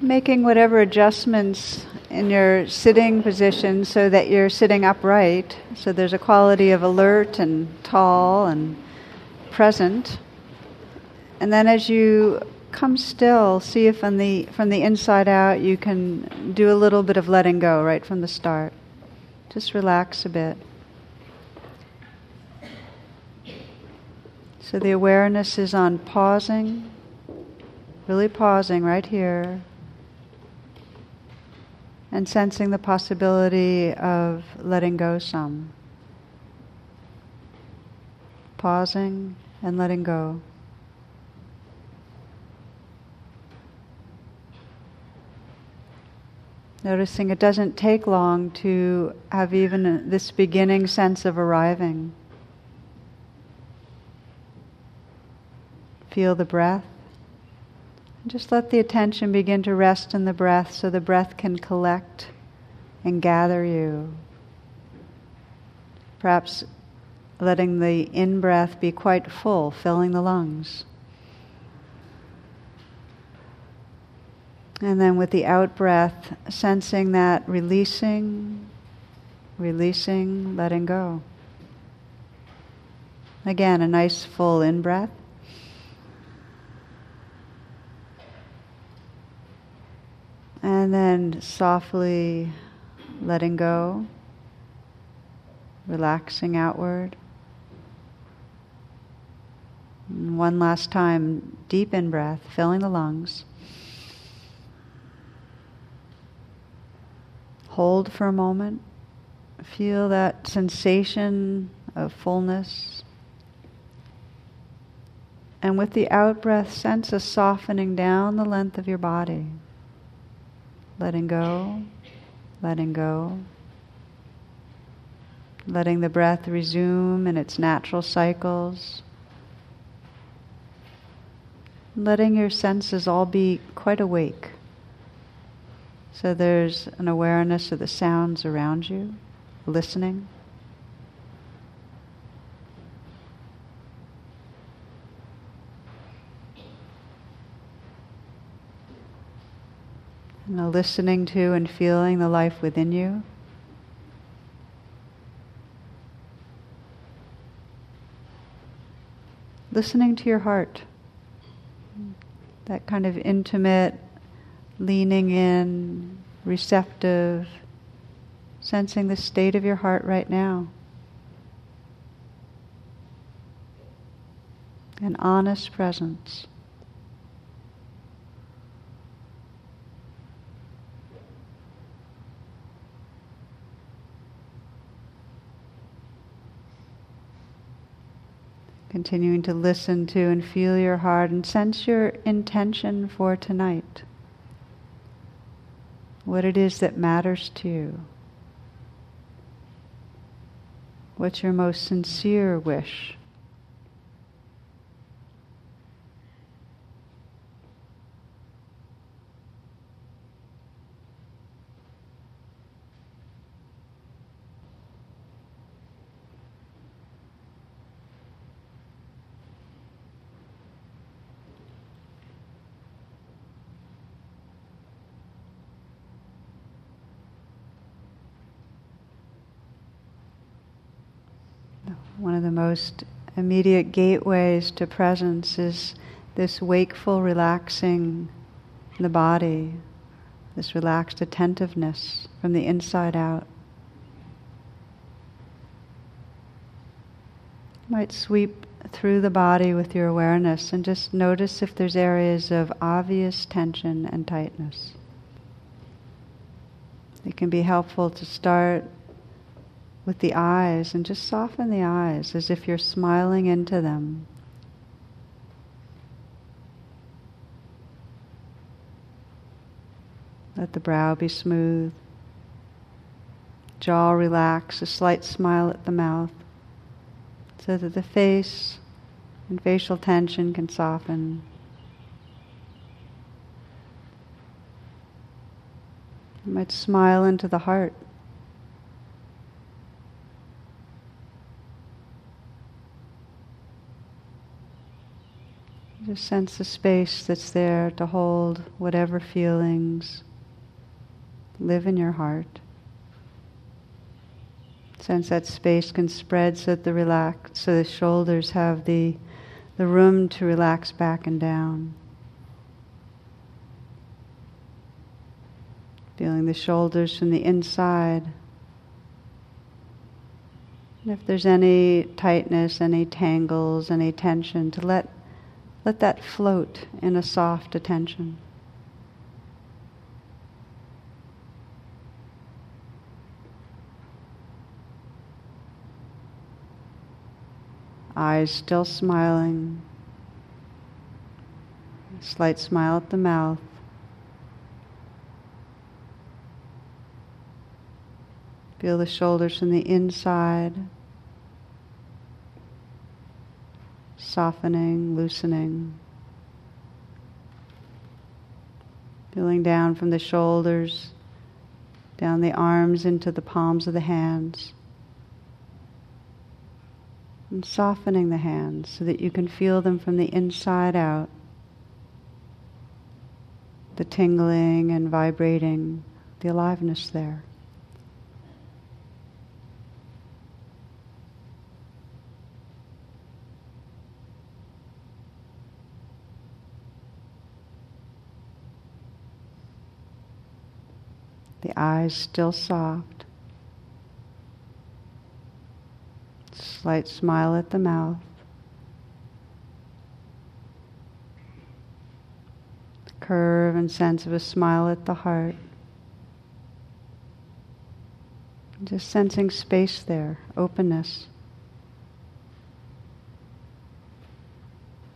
making whatever adjustments in your sitting position so that you're sitting upright. So there's a quality of alert and tall and present. And then as you come still, see if from the, from the inside out you can do a little bit of letting go right from the start. Just relax a bit. So the awareness is on pausing, really pausing right here, and sensing the possibility of letting go some. Pausing and letting go. Noticing it doesn't take long to have even this beginning sense of arriving. Feel the breath. Just let the attention begin to rest in the breath so the breath can collect and gather you. Perhaps letting the in breath be quite full, filling the lungs. And then with the out breath, sensing that releasing, releasing, letting go. Again, a nice full in breath. And then softly letting go, relaxing outward. And one last time, deep in breath, filling the lungs. Hold for a moment. Feel that sensation of fullness. And with the out breath, sense a softening down the length of your body. Letting go, letting go. Letting the breath resume in its natural cycles. Letting your senses all be quite awake. So there's an awareness of the sounds around you, listening. Listening to and feeling the life within you. Listening to your heart. That kind of intimate leaning in, receptive, sensing the state of your heart right now. An honest presence. Continuing to listen to and feel your heart and sense your intention for tonight what it is that matters to you. What's your most sincere wish? One of the most immediate gateways to presence is this wakeful, relaxing the body, this relaxed attentiveness from the inside out. You might sweep through the body with your awareness and just notice if there's areas of obvious tension and tightness. It can be helpful to start with the eyes and just soften the eyes as if you're smiling into them. Let the brow be smooth, jaw relax, a slight smile at the mouth, so that the face and facial tension can soften. You might smile into the heart. Just sense the space that's there to hold whatever feelings live in your heart. Sense that space can spread so that the relax, so the shoulders have the the room to relax back and down. Feeling the shoulders from the inside. And if there's any tightness, any tangles, any tension, to let, let that float in a soft attention. Eyes still smiling. Slight smile at the mouth. Feel the shoulders from the inside, softening, loosening. Feeling down from the shoulders, down the arms into the palms of the hands and softening the hands so that you can feel them from the inside out. The tingling and vibrating, the aliveness there. The eyes still soft. slight smile at the mouth. curve and sense of a smile at the heart. Just sensing space there, openness.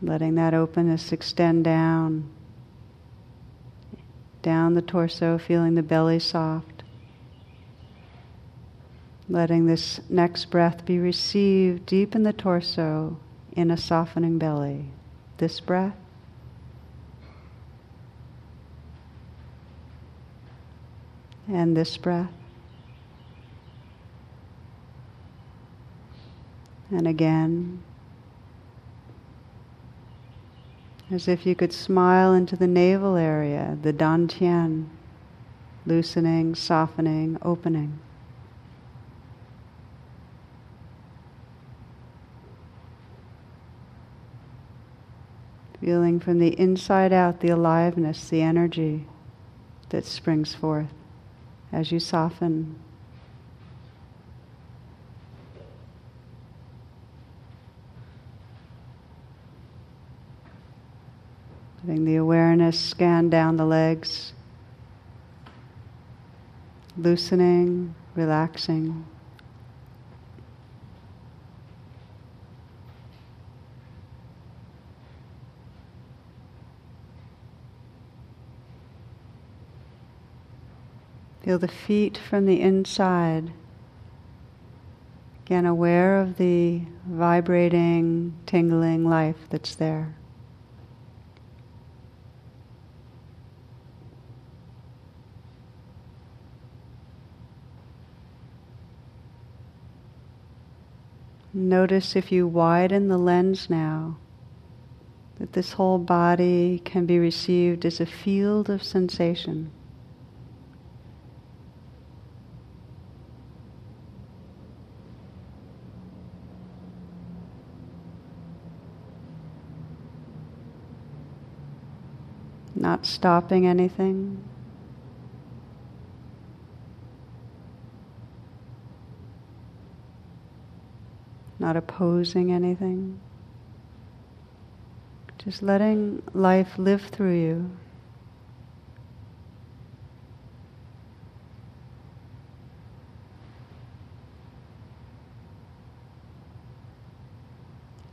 Letting that openness extend down, down the torso, feeling the belly soft. Letting this next breath be received deep in the torso in a softening belly. This breath. And this breath. And again. As if you could smile into the navel area, the dantian, loosening, softening, opening. feeling from the inside out the aliveness, the energy that springs forth as you soften. The awareness scan down the legs, loosening, relaxing. Feel the feet from the inside. Again, aware of the vibrating, tingling life that's there. Notice if you widen the lens now, that this whole body can be received as a field of sensation. not stopping anything. Not opposing anything. Just letting life live through you.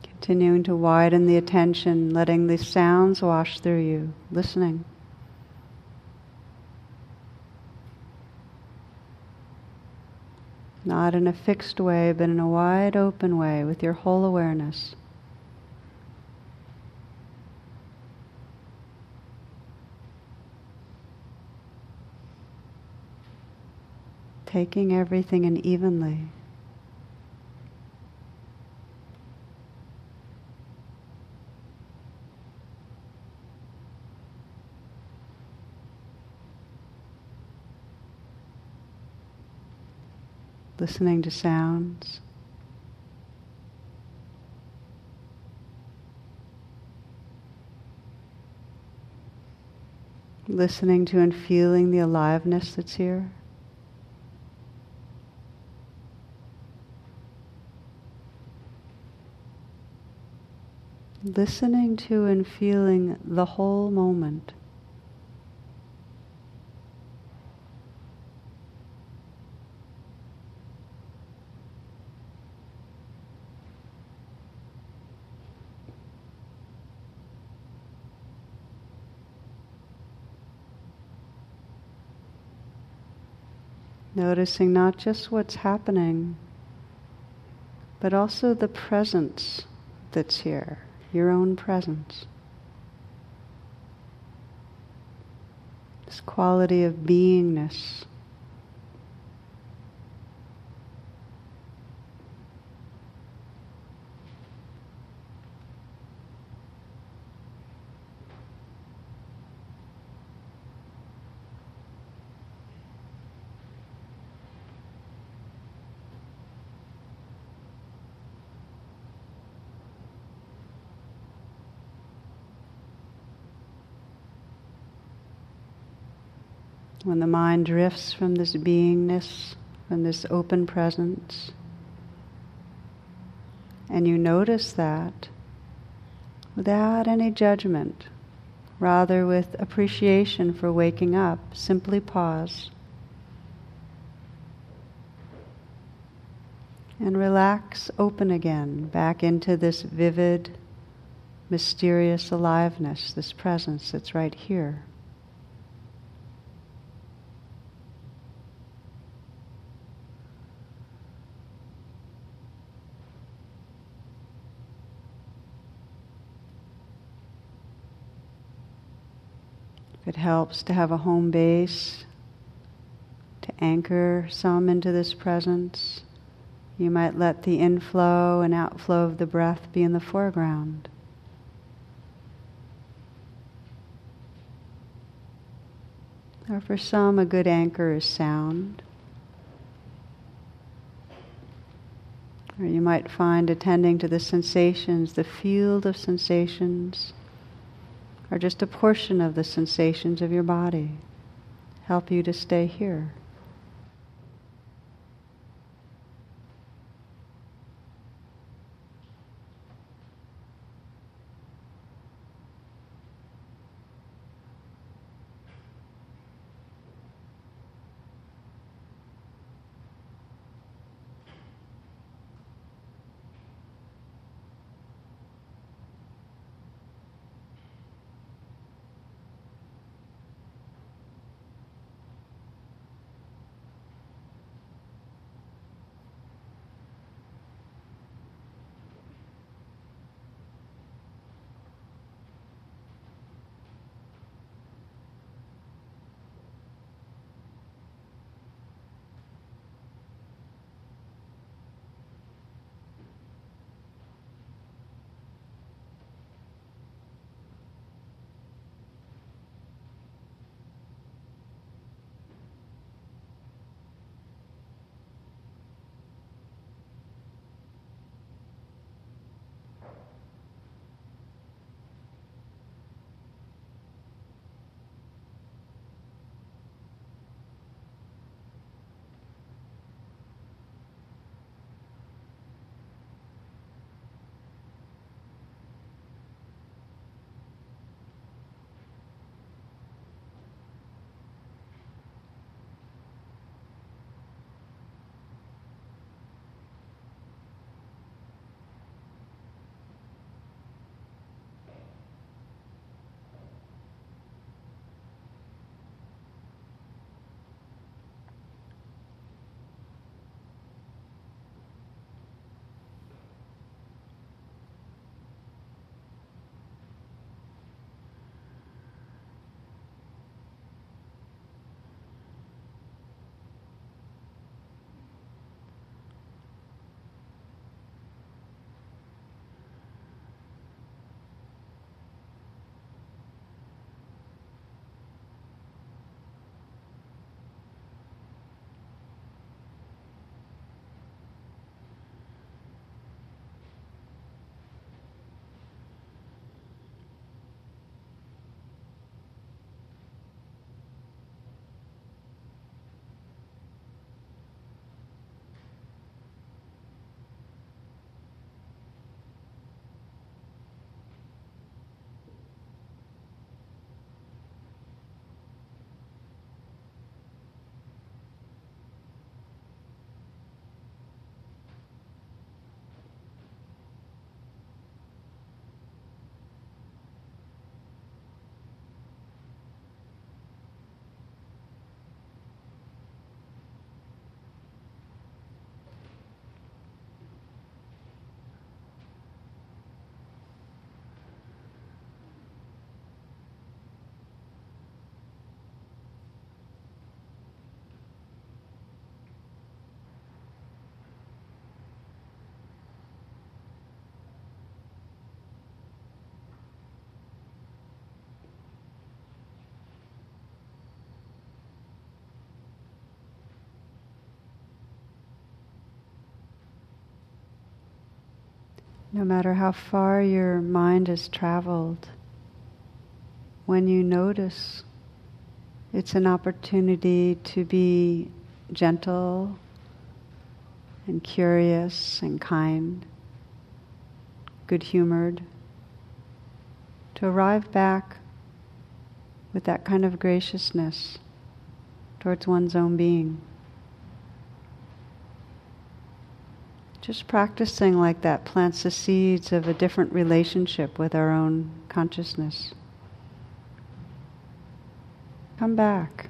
Continuing to widen the attention, letting the sounds wash through you, listening. Not in a fixed way, but in a wide open way with your whole awareness. Taking everything in evenly. Listening to sounds. Listening to and feeling the aliveness that's here. Listening to and feeling the whole moment. Noticing not just what's happening, but also the presence that's here, your own presence. This quality of beingness. When the mind drifts from this beingness, from this open presence, and you notice that without any judgment, rather with appreciation for waking up, simply pause. And relax open again, back into this vivid, mysterious aliveness, this presence that's right here. It helps to have a home base, to anchor some into this presence. You might let the inflow and outflow of the breath be in the foreground. Or for some, a good anchor is sound. Or you might find attending to the sensations, the field of sensations or just a portion of the sensations of your body help you to stay here. No matter how far your mind has traveled, when you notice, it's an opportunity to be gentle and curious and kind, good humored, to arrive back with that kind of graciousness towards one's own being. Just practicing like that plants the seeds of a different relationship with our own consciousness. Come back.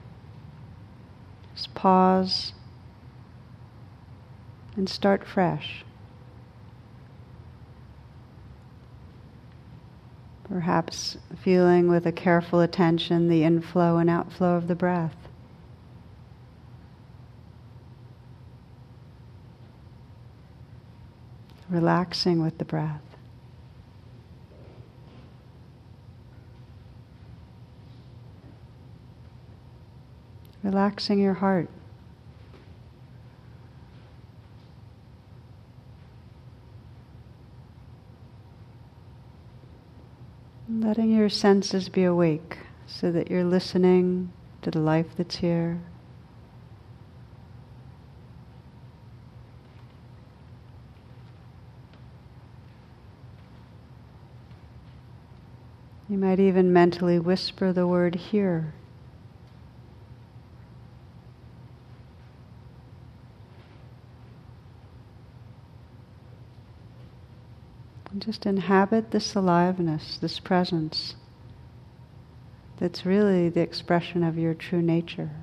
Just pause and start fresh. Perhaps feeling with a careful attention the inflow and outflow of the breath. Relaxing with the breath. Relaxing your heart. Letting your senses be awake so that you're listening to the life that's here. You might even mentally whisper the word here. And just inhabit this aliveness, this presence that's really the expression of your true nature.